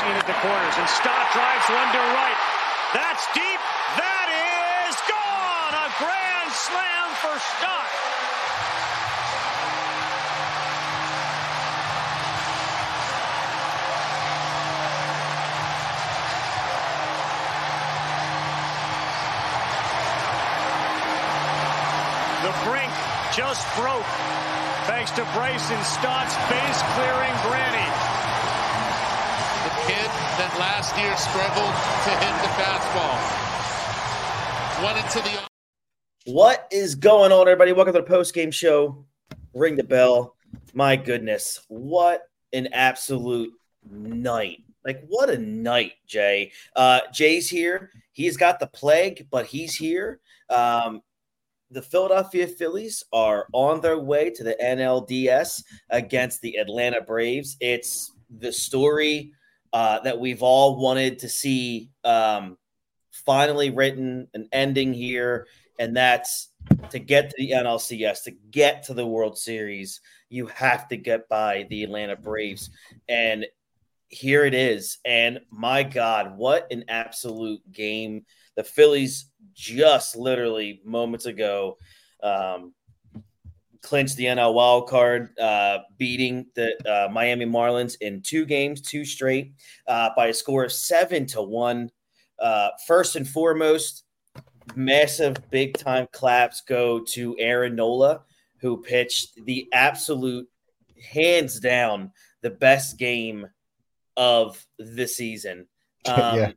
in at the corners, and Stott drives one to right. That's deep. That is gone. A grand slam for Stott. The brink just broke thanks to Bryson Stott's base clearing granny. Kid that last year struggled to hit the fastball. Into the What is going on, everybody? Welcome to the post game show. Ring the bell. My goodness, what an absolute night! Like, what a night, Jay. Uh, Jay's here. He's got the plague, but he's here. Um, the Philadelphia Phillies are on their way to the NLDS against the Atlanta Braves. It's the story uh, that we've all wanted to see um, finally written, an ending here, and that's to get to the NLCS, to get to the World Series, you have to get by the Atlanta Braves. And here it is. And my God, what an absolute game. The Phillies just literally moments ago um, clinched the NL wild card, uh, beating the uh, Miami Marlins in two games, two straight, uh, by a score of seven to one. Uh, first and foremost, massive big time claps go to Aaron Nola, who pitched the absolute hands down the best game of the season. Um, Yeah.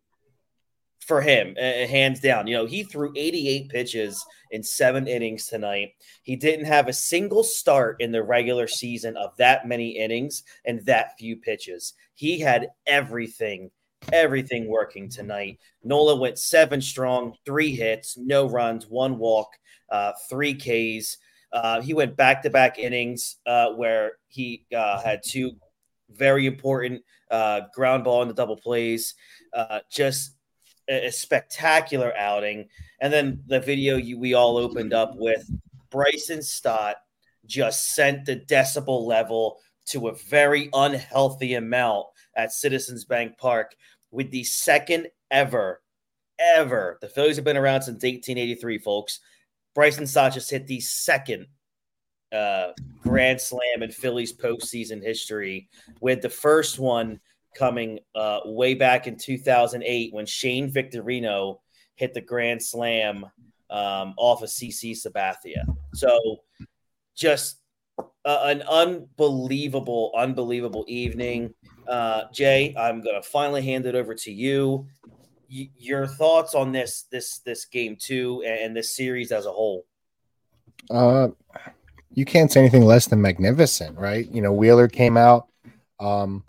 For him, uh, hands down. You know, he threw 88 pitches in seven innings tonight. He didn't have a single start in the regular season of that many innings and that few pitches. He had everything, everything working tonight. Nola went seven strong, three hits, no runs, one walk, uh, three Ks. Uh, he went back to back innings uh, where he uh, had two very important uh, ground ball in the double plays. Just a, spectacular outing. And then the video you, we all opened up with Bryson Stott just sent the decibel level to a very unhealthy amount at Citizens Bank Park with the second ever, ever. The Phillies have been around since 1883, folks. Bryson Stott just hit the second uh, grand slam in Phillies postseason history, with the first one coming uh, way back in 2008 when Shane Victorino hit the grand slam um, off of CC Sabathia. So just uh, an unbelievable, unbelievable evening. Uh, Jay, I'm going to finally hand it over to you. Y- your thoughts on this this this game and, and this series as a whole? Uh, you can't say anything less than magnificent, right? You know, Wheeler came out, um,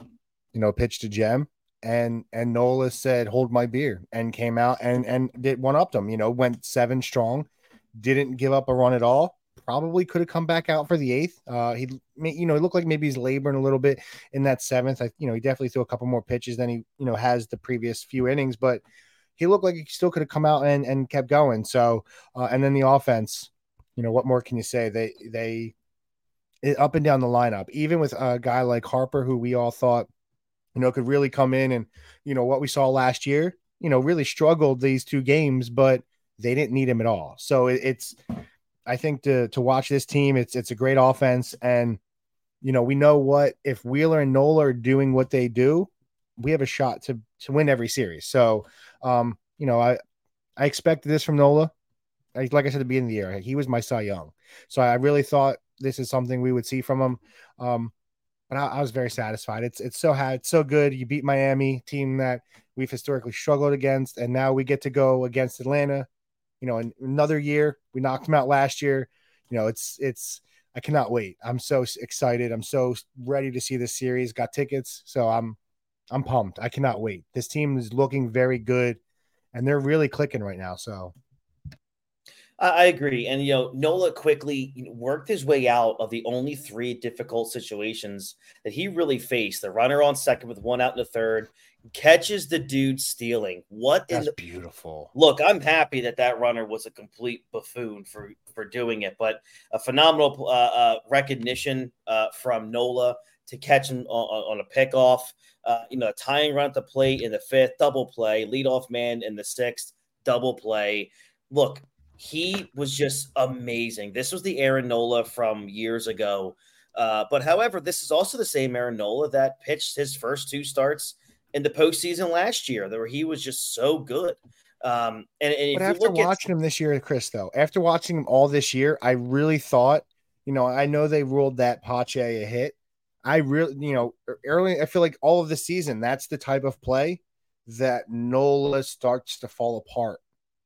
you know, pitched a gem, and and Nola said, "Hold my beer," and came out and and did one up them. You know, went seven strong, didn't give up a run at all. Probably could have come back out for the eighth. Uh, he, you know, it looked like maybe he's laboring a little bit in that seventh. I, you know, he definitely threw a couple more pitches than he, you know, has the previous few innings, but he looked like he still could have come out and and kept going. So, uh, and then the offense, you know, what more can you say? They they up and down the lineup, even with a guy like Harper, who we all thought, you know, could really come in and, you know, what we saw last year, you know, really struggled these two games, but they didn't need him at all. So it, it's, I think to to watch this team, it's it's a great offense, and you know we know what if Wheeler and Nola are doing what they do, we have a shot to to win every series. So, um, you know, I I expected this from Nola. Like, like I said at the beginning of the year, he was my Cy Young. So I really thought this is something we would see from him. Um, but I, I was very satisfied. It's it's so had so good. You beat Miami, team that we've historically struggled against, and now we get to go against Atlanta. You know, another year, we knocked them out last year. You know, it's it's I cannot wait. I'm so excited. I'm so ready to see this series. Got tickets, so I'm I'm pumped. I cannot wait. This team is looking very good, and they're really clicking right now. So I, I agree. And, you know, Nola quickly worked his way out of the only three difficult situations that he really faced. The runner on second with one out in the third catches the dude stealing. What that's the beautiful. look? I'm happy that that runner was a complete buffoon for for doing it, but a phenomenal uh, uh, recognition uh, from Nola to catch him on, on a pickoff. Uh, you know, tying run at the plate in the fifth, double play, leadoff man in the sixth, double play. Look, he was just amazing. This was the Aaron Nola from years ago. Uh, but however, this is also the same Aaron Nola that pitched his first two starts in the postseason last year, where he was just so good. Um, and, and but after watching at- him this year, Chris, though, after watching him all this year, I really thought, you know, I know they ruled that Pache a hit. I really, you know, early, I feel like all of the season, that's the type of play that Nola starts to fall apart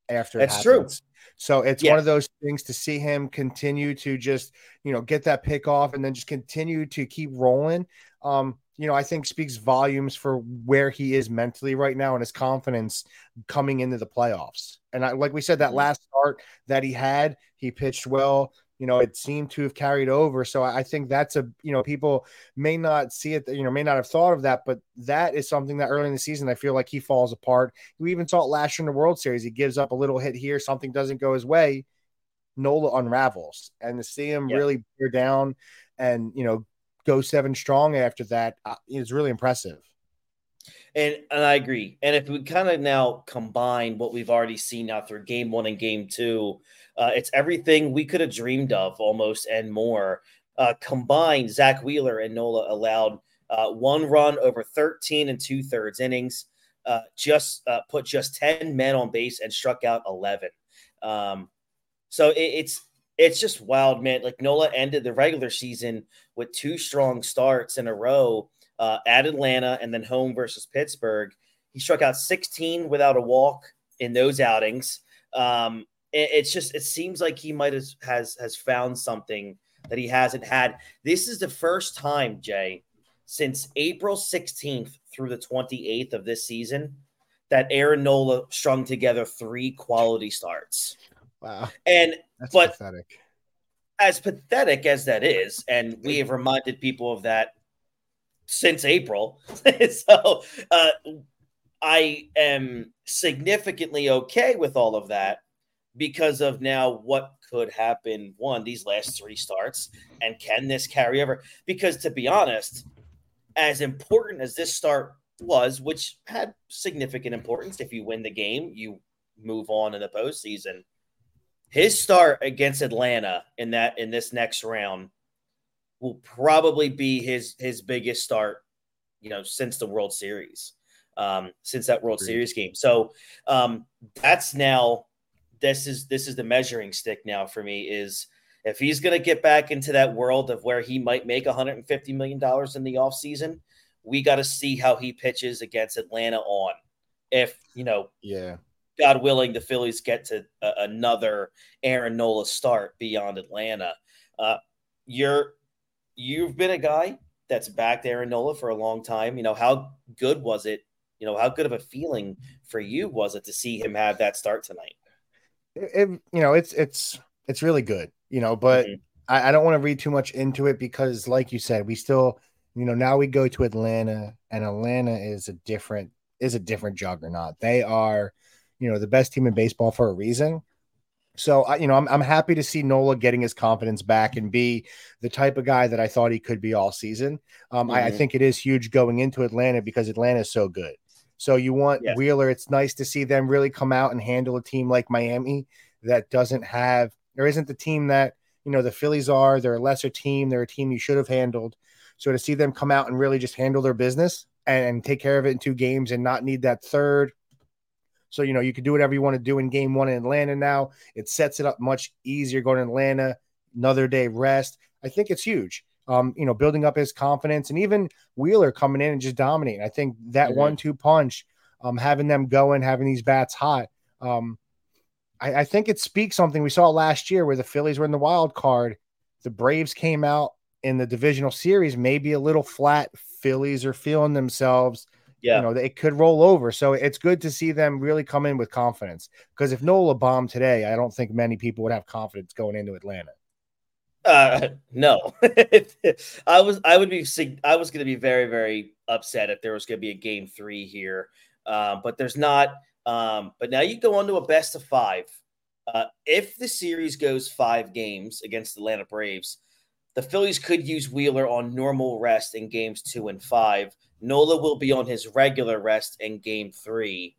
after. That's true. So it's one of those things to see him continue to just, you know, get that pick off and then just continue to keep rolling. Um, you know, I think speaks volumes for where he is mentally right now and his confidence coming into the playoffs. And I, like we said, that mm-hmm. last start that he had, he pitched well you know, it seemed to have carried over. So I think that's a, you know, people may not see it, you know, may not have thought of that, but that is something that early in the season, I feel like he falls apart. We even saw it last year in the World Series. He gives up a little hit here, something doesn't go his way. Nola unravels and to see him yeah. really bear down and, you know, go seven strong after that uh, is really impressive. And and I agree. And if we kind of now combine what we've already seen now through game one and game two, uh, it's everything we could have dreamed of almost and more. Uh, combined, Zack Wheeler and Nola allowed uh, one run over 13 and two thirds innings, uh, just uh, put just 10 men on base and struck out 11. Um, so it, it's it's just wild, man. Like Nola ended the regular season with two strong starts in a row uh, at Atlanta and then home versus Pittsburgh. He struck out 16 without a walk in those outings. Um, it's just it seems like he might have has has found something that he hasn't had. This is the first time, Jay, since April 16th through the 28th of this season that Aaron Nola strung together three quality starts. Wow. And That's but pathetic. as pathetic as that is, and we have reminded people of that since April. so uh, I am significantly okay with all of that because of now what could happen. One, these last three starts, and can this carry over? Because to be honest, as important as this start was, which had significant importance, if you win the game, you move on in the postseason. His start against Atlanta in that in this next round will probably be his his biggest start, you know, since the World Series, um, since that World. Series game. So um, that's now this is this is the measuring stick now for me is if he's going to get back into that world of where he might make 150 million dollars in the offseason, we got to see how he pitches against Atlanta on. If you know, yeah, God willing, the Phillies get to uh, another Aaron Nola start beyond Atlanta. Uh, you're you've been a guy that's backed Aaron Nola for a long time. You know, how good was it? You know, how good of a feeling for you was it to see him have that start tonight? It, it you know, it's it's it's really good. You know, but mm-hmm. I, I don't want to read too much into it because, like you said, we still, you know, now we go to Atlanta, and Atlanta is a different is a different juggernaut. They are, you know, the best team in baseball for a reason. So, I, you know, I'm, I'm happy to see Nola getting his confidence back and be the type of guy that I thought he could be all season. Um, mm-hmm. I, I, mm-hmm. think it is huge going into Atlanta because Atlanta is so good. So you want yes. Wheeler. It's nice to see them really come out and handle a team like Miami that doesn't have, there isn't the team that, you know, the Phillies are. They're a lesser team. They're a team you should have handled. So to see them come out and really just handle their business and, and take care of it in two games and not need that third so, you know, you can do whatever you want to do in game one in Atlanta now. It sets it up much easier going to Atlanta, another day rest. I think it's huge. Um, you know, building up his confidence and even Wheeler coming in and just dominating. I think that mm-hmm. one two punch, um, having them going, having these bats hot, um, I, I think it speaks something we saw last year where the Phillies were in the wild card. The Braves came out in the divisional series, maybe a little flat. Phillies are feeling themselves yeah. you know, it could roll over. So it's good to see them really come in with confidence. Because if Nola bombed today, I don't think many people would have confidence going into Atlanta. Uh, no, I was, I would be, I was going to be very, very upset if there was going to be a game three here. Um, but there's not. Um, but now you go on to a best of five. Uh, if the series goes five games against the Atlanta Braves, the Phillies could use Wheeler on normal rest in games two and five. Nola will be on his regular rest in game three.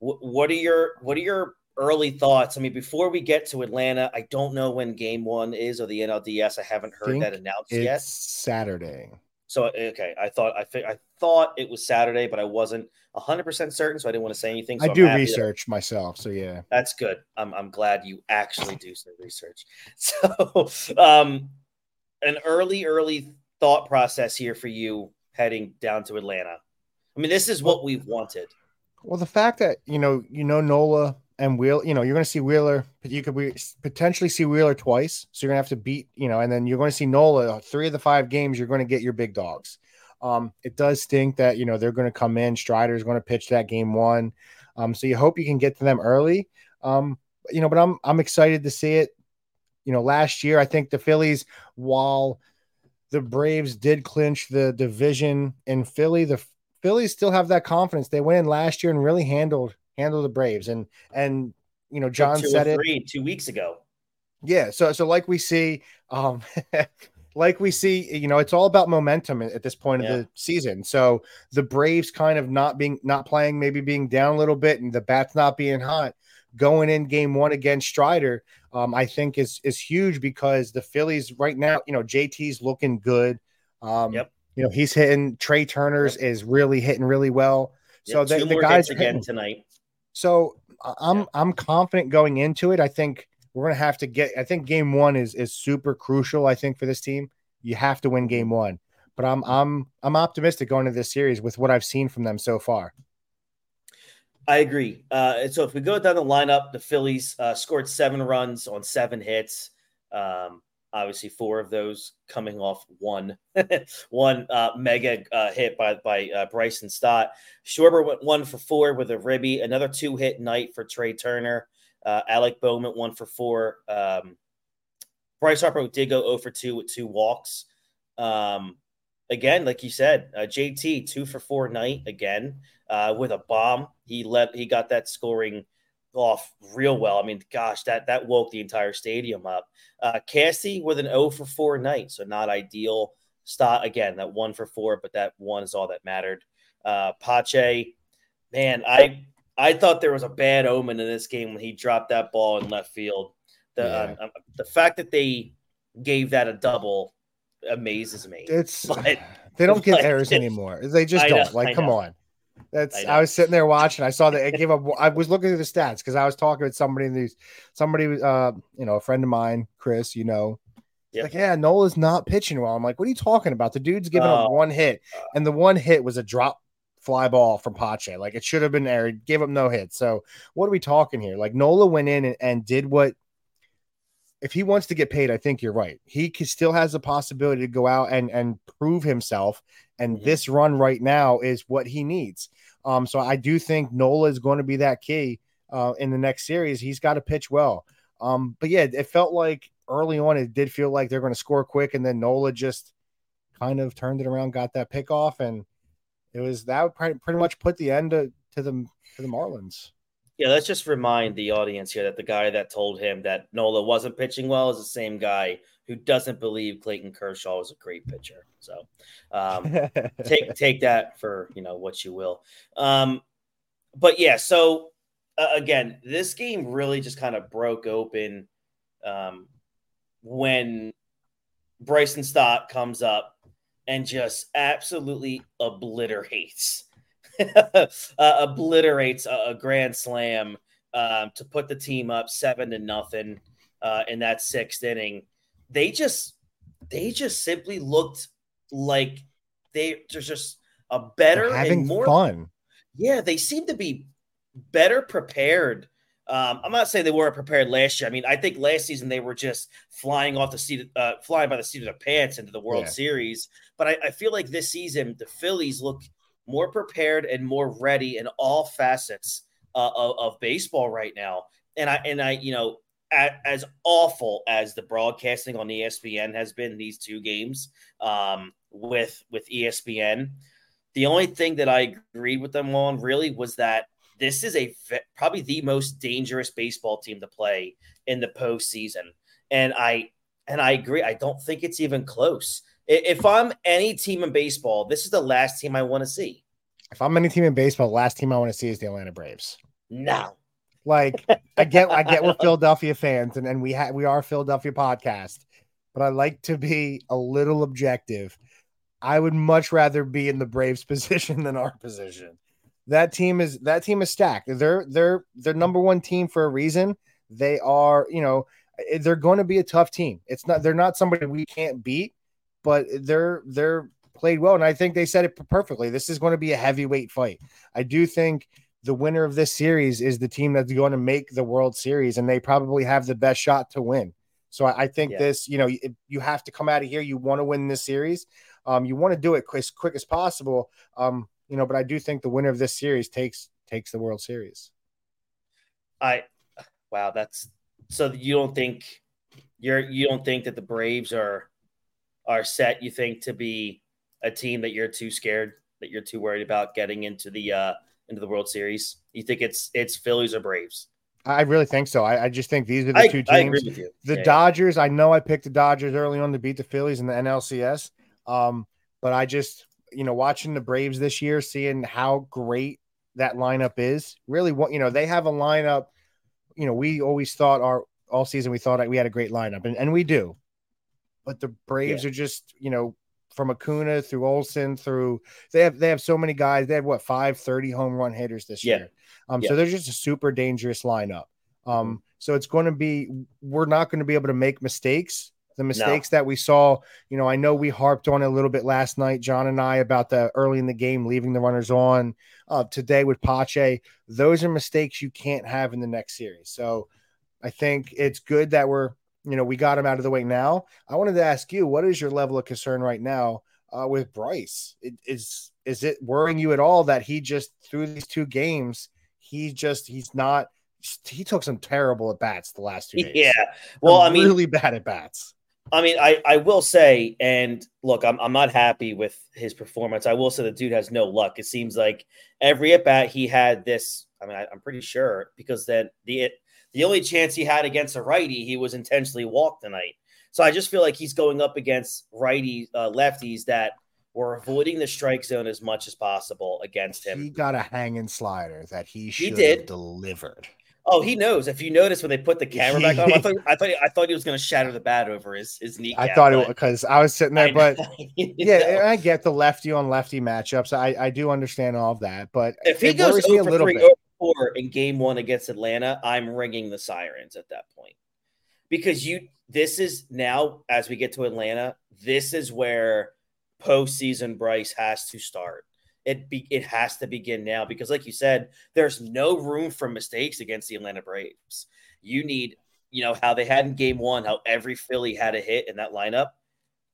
W- what are your what are your early thoughts? I mean, before we get to Atlanta, I don't know when game one is or the NLDS. I haven't heard that announced yet. Saturday. So okay, I thought I I thought it was Saturday, but I wasn't hundred percent certain, so I didn't want to say anything. So I I'm do happy that- research myself, so yeah. that's good. I'm I'm glad you actually do some research. So, um, an early early thought process here for you heading down to Atlanta. I mean, this is what we've wanted. Well, the fact that you know, you know Nola and Wheel, you know, you're going to see Wheeler, but you could potentially see Wheeler twice. So you're going to have to beat, you know, and then you're going to see Nola three of the five games. You're going to get your big dogs. Um, it does stink that you know they're going to come in. Strider's going to pitch that game one. Um, so you hope you can get to them early. Um, you know, but I'm I'm excited to see it. You know, last year I think the Phillies, while the Braves did clinch the division in Philly, the Phillies still have that confidence. They went in last year and really handled handled the Braves. And and you know, John said it. two weeks ago. Yeah. So so like we see, um, like we see, you know, it's all about momentum at this point Yeah. of the season. So the Braves kind of not being not playing, maybe being down a little bit, and the bats not being hot, going in game one against Strider, um, I think is is huge because the Phillies right now, you know, JT's looking good. Um, Yep. You know, he's hitting. Trea Turner's is really hitting really well. So Yeah, the, the guys again hitting. tonight. So I'm Yeah. I'm confident going into it. I think we're gonna have to get. I think game one is is super crucial. I think for this team, you have to win game one. But I'm I'm I'm optimistic going into this series with what I've seen from them so far. I agree. Uh, so if we go down the lineup, the Phillies uh, scored seven runs on seven hits. Um, obviously, four of those coming off one one uh, mega uh, hit by by uh, Bryson Stott. Schwarber went one for four with a ribby. Another two hit night for Trea Turner. Uh, Alec Bohm one for four. Um, Bryce Harper did go 0 for 2 with two walks. Um, again, like you said, uh, JT two for four night again uh, with a bomb. He let he got that scoring off real well. I mean, gosh, that that woke the entire stadium up. Uh, Cassie with an 0 for 4 night, so not ideal. Stott again, that one for four, but that one is all that mattered. Uh, Pache, man, I I thought there was a bad omen in this game when he dropped that ball in left field. The Yeah. um, um, the fact that they gave that a double amazes me. It's But- they don't get errors anymore. They just I don't. Like, I come know. on. That's I I, was sitting there watching. I saw that it gave up. I was looking at the stats because I was talking with somebody in these somebody uh you know, a friend of mine, Chris, you know. Yep. Like, yeah, Nola's not pitching well. I'm like, what are you talking about? The dude's giving up Oh. one hit, and the one hit was a drop fly ball from Pache. Like it should have been there. He gave up no hit. So what are we talking here? Like Nola went in and, and did what if he wants to get paid, I think you're right. He still has the possibility to go out and and prove himself. And Mhm. this run right now is what he needs. Um, so I do think Nola is going to be that key uh, in the next series. He's got to pitch well. Um, but yeah, it felt like early on it did feel like they're going to score quick, and then Nola just kind of turned it around, got that pick off, and it was that pretty, pretty much put the end to, to the to the Marlins. Yeah, let's just remind the audience here that the guy that told him that Nola wasn't pitching well is the same guy who doesn't believe Clayton Kershaw is a great pitcher. So um, take take that for you know what you will. Um, but yeah, so uh, again, this game really just kind of broke open um, when Bryson Stott comes up and just absolutely obliterates uh, obliterates a, a grand slam um, to put the team up seven to nothing uh, in that sixth inning. They just they just simply looked like they they're just a better They're having and more fun. yeah, they seem to be better prepared. Um, I'm not saying they weren't prepared last year. I mean, I think last season they were just flying off the seat, uh, flying by the seat of their pants into the World Yeah. Series. But I, I feel like this season the Phillies look more prepared and more ready in all facets uh, of, of baseball right now. And I and I, you know, a, as awful as the broadcasting on ESPN has been these two games um, with with ESPN, the only thing that I agreed with them on really was that this is a probably the most dangerous baseball team to play in the postseason, and I And I agree. I don't think it's even close. If I'm any team in baseball, this is the last team I want to see. If I'm any team in baseball, the last team I want to see is the Atlanta Braves. No. Like I get I get we're Philadelphia fans and, and we have we are Philadelphia podcast, but I like to be a little objective. I would much rather be in the Braves position than our position. That team is that team is stacked. They're they're they're number one team for a reason. They are, you know, eh, they're going to be a tough team. It's not they're not somebody we can't beat, but they're they're played well, and I think they said it perfectly. This is going to be a heavyweight fight. I do think the winner of this series is the team that's going to make the World Series, and they probably have the best shot to win. So I, I think yeah. this, you know, you, you have to come out of here. You want to win this series. Um, you want to do it as quick as possible. Um, you know, but I do think the winner of this series takes takes the World Series. I, wow, that's so you don't think you're you don't think that the Braves are are set. You think to be a team that you're too scared that you're too worried about getting into the uh into the World Series? You think it's it's Phillies or Braves? I really think so. I, I just think these are the I, two teams. The yeah, Dodgers, yeah. I know I picked the Dodgers early on to beat the Phillies in the NLCS. Um, but I just, you know, watching the Braves this year, seeing how great that lineup is, really what you know, they have a lineup. You know, we always thought our all season we thought we had a great lineup, and, and we do. But the Braves yeah. are just, you know, from Acuna through Olson through they have they have so many guys. They have what five 30 home run hitters this yeah. year. Um, yeah. so they're just a super dangerous lineup. Um, mm-hmm. so it's going to be we're not going to be able to make mistakes. The mistakes no. that we saw, you know, I know we harped on a little bit last night, John and I, about the early in the game leaving the runners on. Uh, today with Pache, those are mistakes you can't have in the next series. So I think it's good that we're you know, we got him out of the way now. I wanted to ask you, what is your level of concern right now uh, with Bryce? It, is is it worrying you at all that he just through these two games, he just he's not he took some terrible at bats the last two days. Yeah, well, I mean, really bad at bats. I mean, I, I will say, and look, I'm, I'm not happy with his performance. I will say the dude has no luck. It seems like every at bat he had this. I mean, I, am pretty sure because then the the only chance he had against a righty, he was intentionally walked tonight. So I just feel like he's going up against righty uh, lefties that were avoiding the strike zone as much as possible against him. He got a hanging slider that he should he did. have delivered. Oh, he knows. If you notice when they put the camera back on, I thought I thought, I thought he was going to shatter the bat over his his knee. I thought it because I was sitting there, but yeah, I get the lefty on lefty matchups. I I do understand all of that, but if he goes over three, bit four in game one against Atlanta, I'm ringing the sirens at that point because you. This is now as we get to Atlanta. This is where postseason Bryce has to start. It be, it has to begin now because, like you said, there's no room for mistakes against the Atlanta Braves. You need, you know, how they had in game one, how every Philly had a hit in that lineup.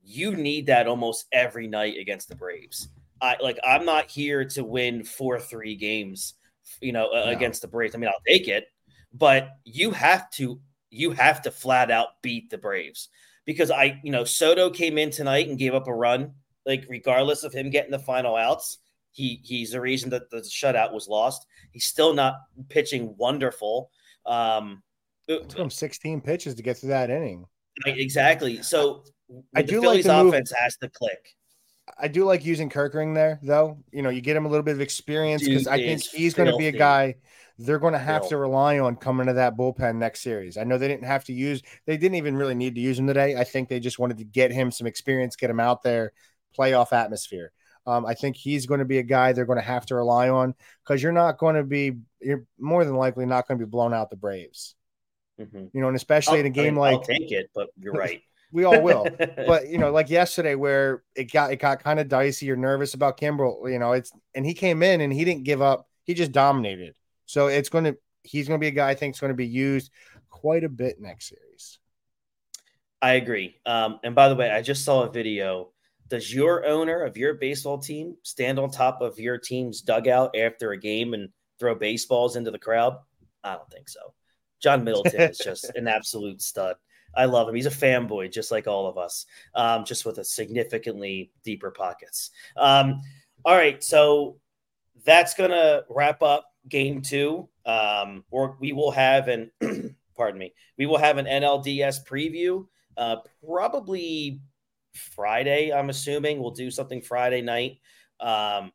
You need that almost every night against the Braves. I like. I'm not here to win four three games you know, no. against the Braves. I mean, I'll take it, but you have to you have to flat out beat the Braves because I, you know, Soto came in tonight and gave up a run. Like regardless of him getting the final outs, he he's the reason that the shutout was lost. He's still not pitching wonderful. Um, it took him 16 pitches to get through that inning. Exactly. So I do the Phillies like offense move. has to click. I do like using Kerkering there, though. You know, you get him a little bit of experience because I think he's going to be a guy they're going to have to rely on coming to that bullpen next series. I know they didn't have to use, they didn't even really need to use him today. I think they just wanted to get him some experience, get him out there, playoff atmosphere. Um, I think he's going to be a guy they're going to have to rely on because you're not going to be, you're more than likely not going to be blown out the Braves. Mm-hmm. You know, and especially I'll, in a game I mean, like, I'll take it, but you're right we all will. but you know, like yesterday where it got it got kind of dicey. You're nervous about Kimbrel. You know, it's and he came in and he didn't give up. He just dominated. So it's going to he's going to be a guy I think is going to be used quite a bit next series. I agree. Um, and by the way, I just saw a video. Does your owner of your baseball team stand on top of your team's dugout after a game and throw baseballs into the crowd? I don't think so. John Middleton is just an absolute stud. I love him. He's a fanboy, just like all of us, um, just with a significantly deeper pockets. Um, all right, so that's gonna wrap up game two. Um, or we will have an pardon me, we will have an NLDS preview uh, probably Friday. I'm assuming we'll do something Friday night. Um,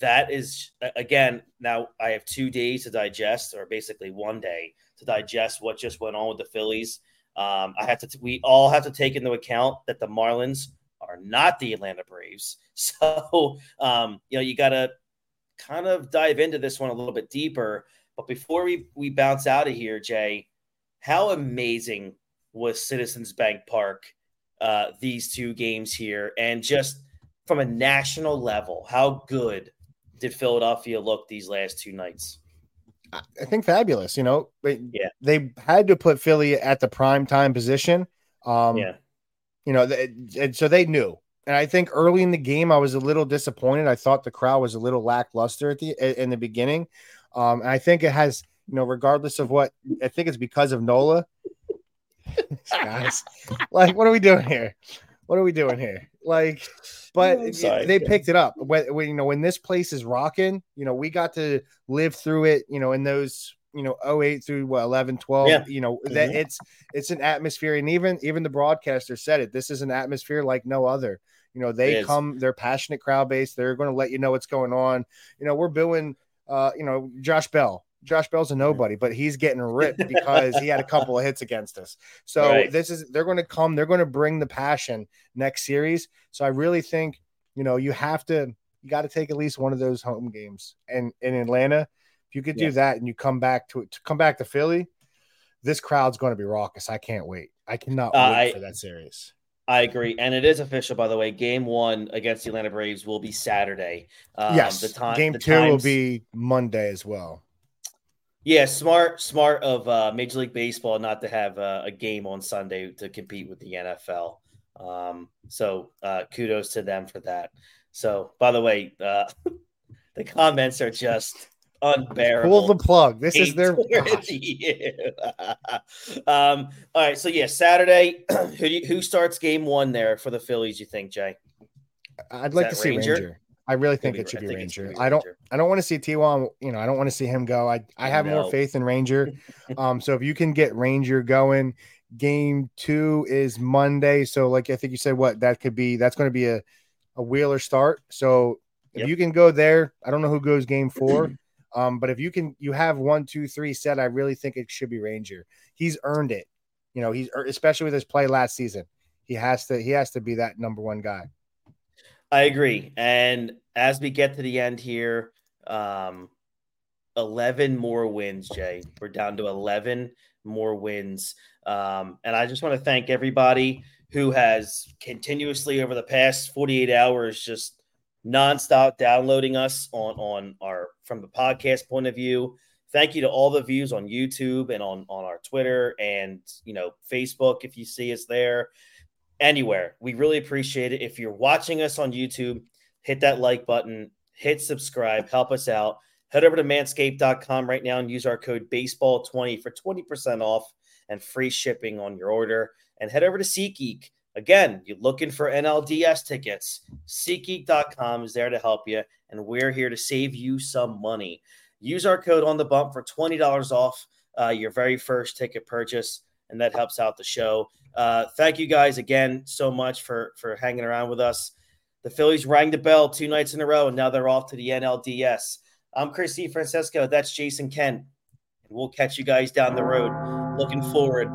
that is again now I have two days to digest, or basically one day to digest what just went on with the Phillies. Um, I have to. We all have to take into account that the Marlins are not the Atlanta Braves, so um, you know you got to kind of dive into this one a little bit deeper. But before we we bounce out of here, Jay, how amazing was Citizens Bank Park uh, these two games here, and just from a national level, how good did Philadelphia look these last two nights? I think fabulous. You know, they, yeah, they had to put Philly at the prime time position. Um, yeah, you know, and so they knew. And I think early in the game, I was a little disappointed. I thought the crowd was a little lackluster at the in the beginning. Um, and I think it has, you know, regardless of what, I think it's because of Nola. Guys, like, what are we doing here? What are we doing here? Like, but sorry, they picked it up. When, when, you know when this place is rocking, you know we got to live through it. You know in those you know 08 through what 11 12 yeah. you know that mm-hmm. it's it's an atmosphere and even even the broadcaster said it this is an atmosphere like no other you know they come they're passionate crowd base they're going to let you know what's going on you know we're booing uh you know josh bell Josh Bell's a nobody, but he's getting ripped because he had a couple of hits against us. So right. this is they're going to come, they're going to bring the passion next series. So I really think, you know, you have to you got to take at least one of those home games. And in Atlanta, if you could do yeah. that and you come back to, to come back to Philly, this crowd's going to be raucous. I can't wait. I cannot uh, wait I, for that series. I agree, and it is official, by the way. Game one against the Atlanta Braves will be Saturday. Um, yes, the time. Game the two times, will be Monday as well. Yeah, smart, smart of uh, Major League Baseball not to have uh, a game on Sunday to compete with the NFL. Um, so uh, kudos to them for that. So, by the way, uh, the comments are just unbearable. Pull the plug. This is their. um, all right. So yeah, Saturday. who you, who starts game one there for the Phillies? You think, Jay? I'd like to see Ranger. I really think it should be, Ranger. I don't I don't want to see T1, you know, I don't want to see him go. I I have more faith in Ranger. um so if you can get Ranger going, game 2 is Monday, so like I think you said what that could be that's going to be a a Wheeler start. So if yep. you can go there, I don't know who goes game 4. um but if you can you have one, two, three set, I really think it should be Ranger. He's earned it. You know, he's er, especially with his play last season. He has to he has to be that number 1 guy. I agree. And as we get to the end here, um, 11 more wins, Jay. We're down to 11 more wins. Um, and I just want to thank everybody who has continuously over the past 48 hours just nonstop downloading us on on our from the podcast point of view. Thank you to all the views on YouTube and on on our Twitter and you know Facebook if you see us there anywhere. We really appreciate it. If you're watching us on YouTube, hit that like button, hit subscribe, help us out. Head over to manscaped.com right now and use our code baseball20 for 20% off and free shipping on your order. And head over to SeatGeek. Again, you're looking for NLDS tickets. SeatGeek.com is there to help you, and we're here to save you some money. Use our code on the bump for $20 off uh, your very first ticket purchase, and that helps out the show. Uh, thank you guys again so much for for hanging around with us. The Phillies rang the bell two nights in a row, and now they're off to the NLDS. I'm Chris Francesco. That's Jason Kent. And we'll catch you guys down the road. Looking forward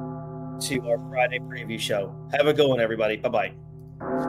to our Friday preview show. Have a good one, everybody. Bye bye.